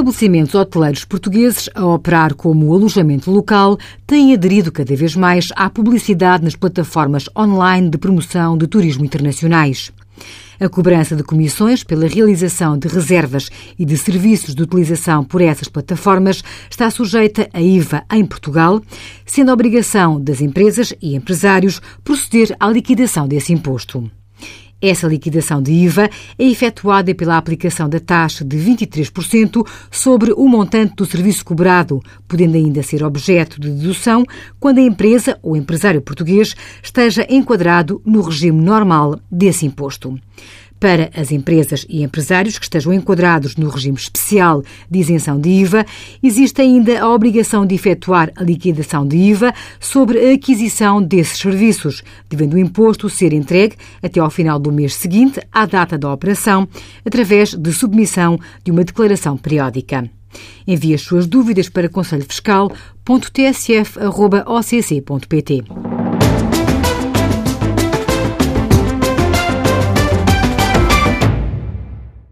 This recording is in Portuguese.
estabelecimentos hoteleiros portugueses a operar como alojamento local têm aderido cada vez mais à publicidade nas plataformas online de promoção de turismo internacionais. A cobrança de comissões pela realização de reservas e de serviços de utilização por essas plataformas está sujeita a IVA em Portugal, sendo obrigação das empresas e empresários proceder à liquidação desse imposto. Essa liquidação de IVA é efetuada pela aplicação da taxa de 23% sobre o montante do serviço cobrado, podendo ainda ser objeto de dedução quando a empresa ou empresário português esteja enquadrado no regime normal desse imposto. Para as empresas e empresários que estejam enquadrados no regime especial de isenção de IVA, existe ainda a obrigação de efetuar a liquidação de IVA sobre a aquisição desses serviços, devendo o imposto ser entregue até ao final do mês seguinte à data da operação, através de submissão de uma declaração periódica. Envie as suas dúvidas para conselhofiscal.tsf.occ.pt.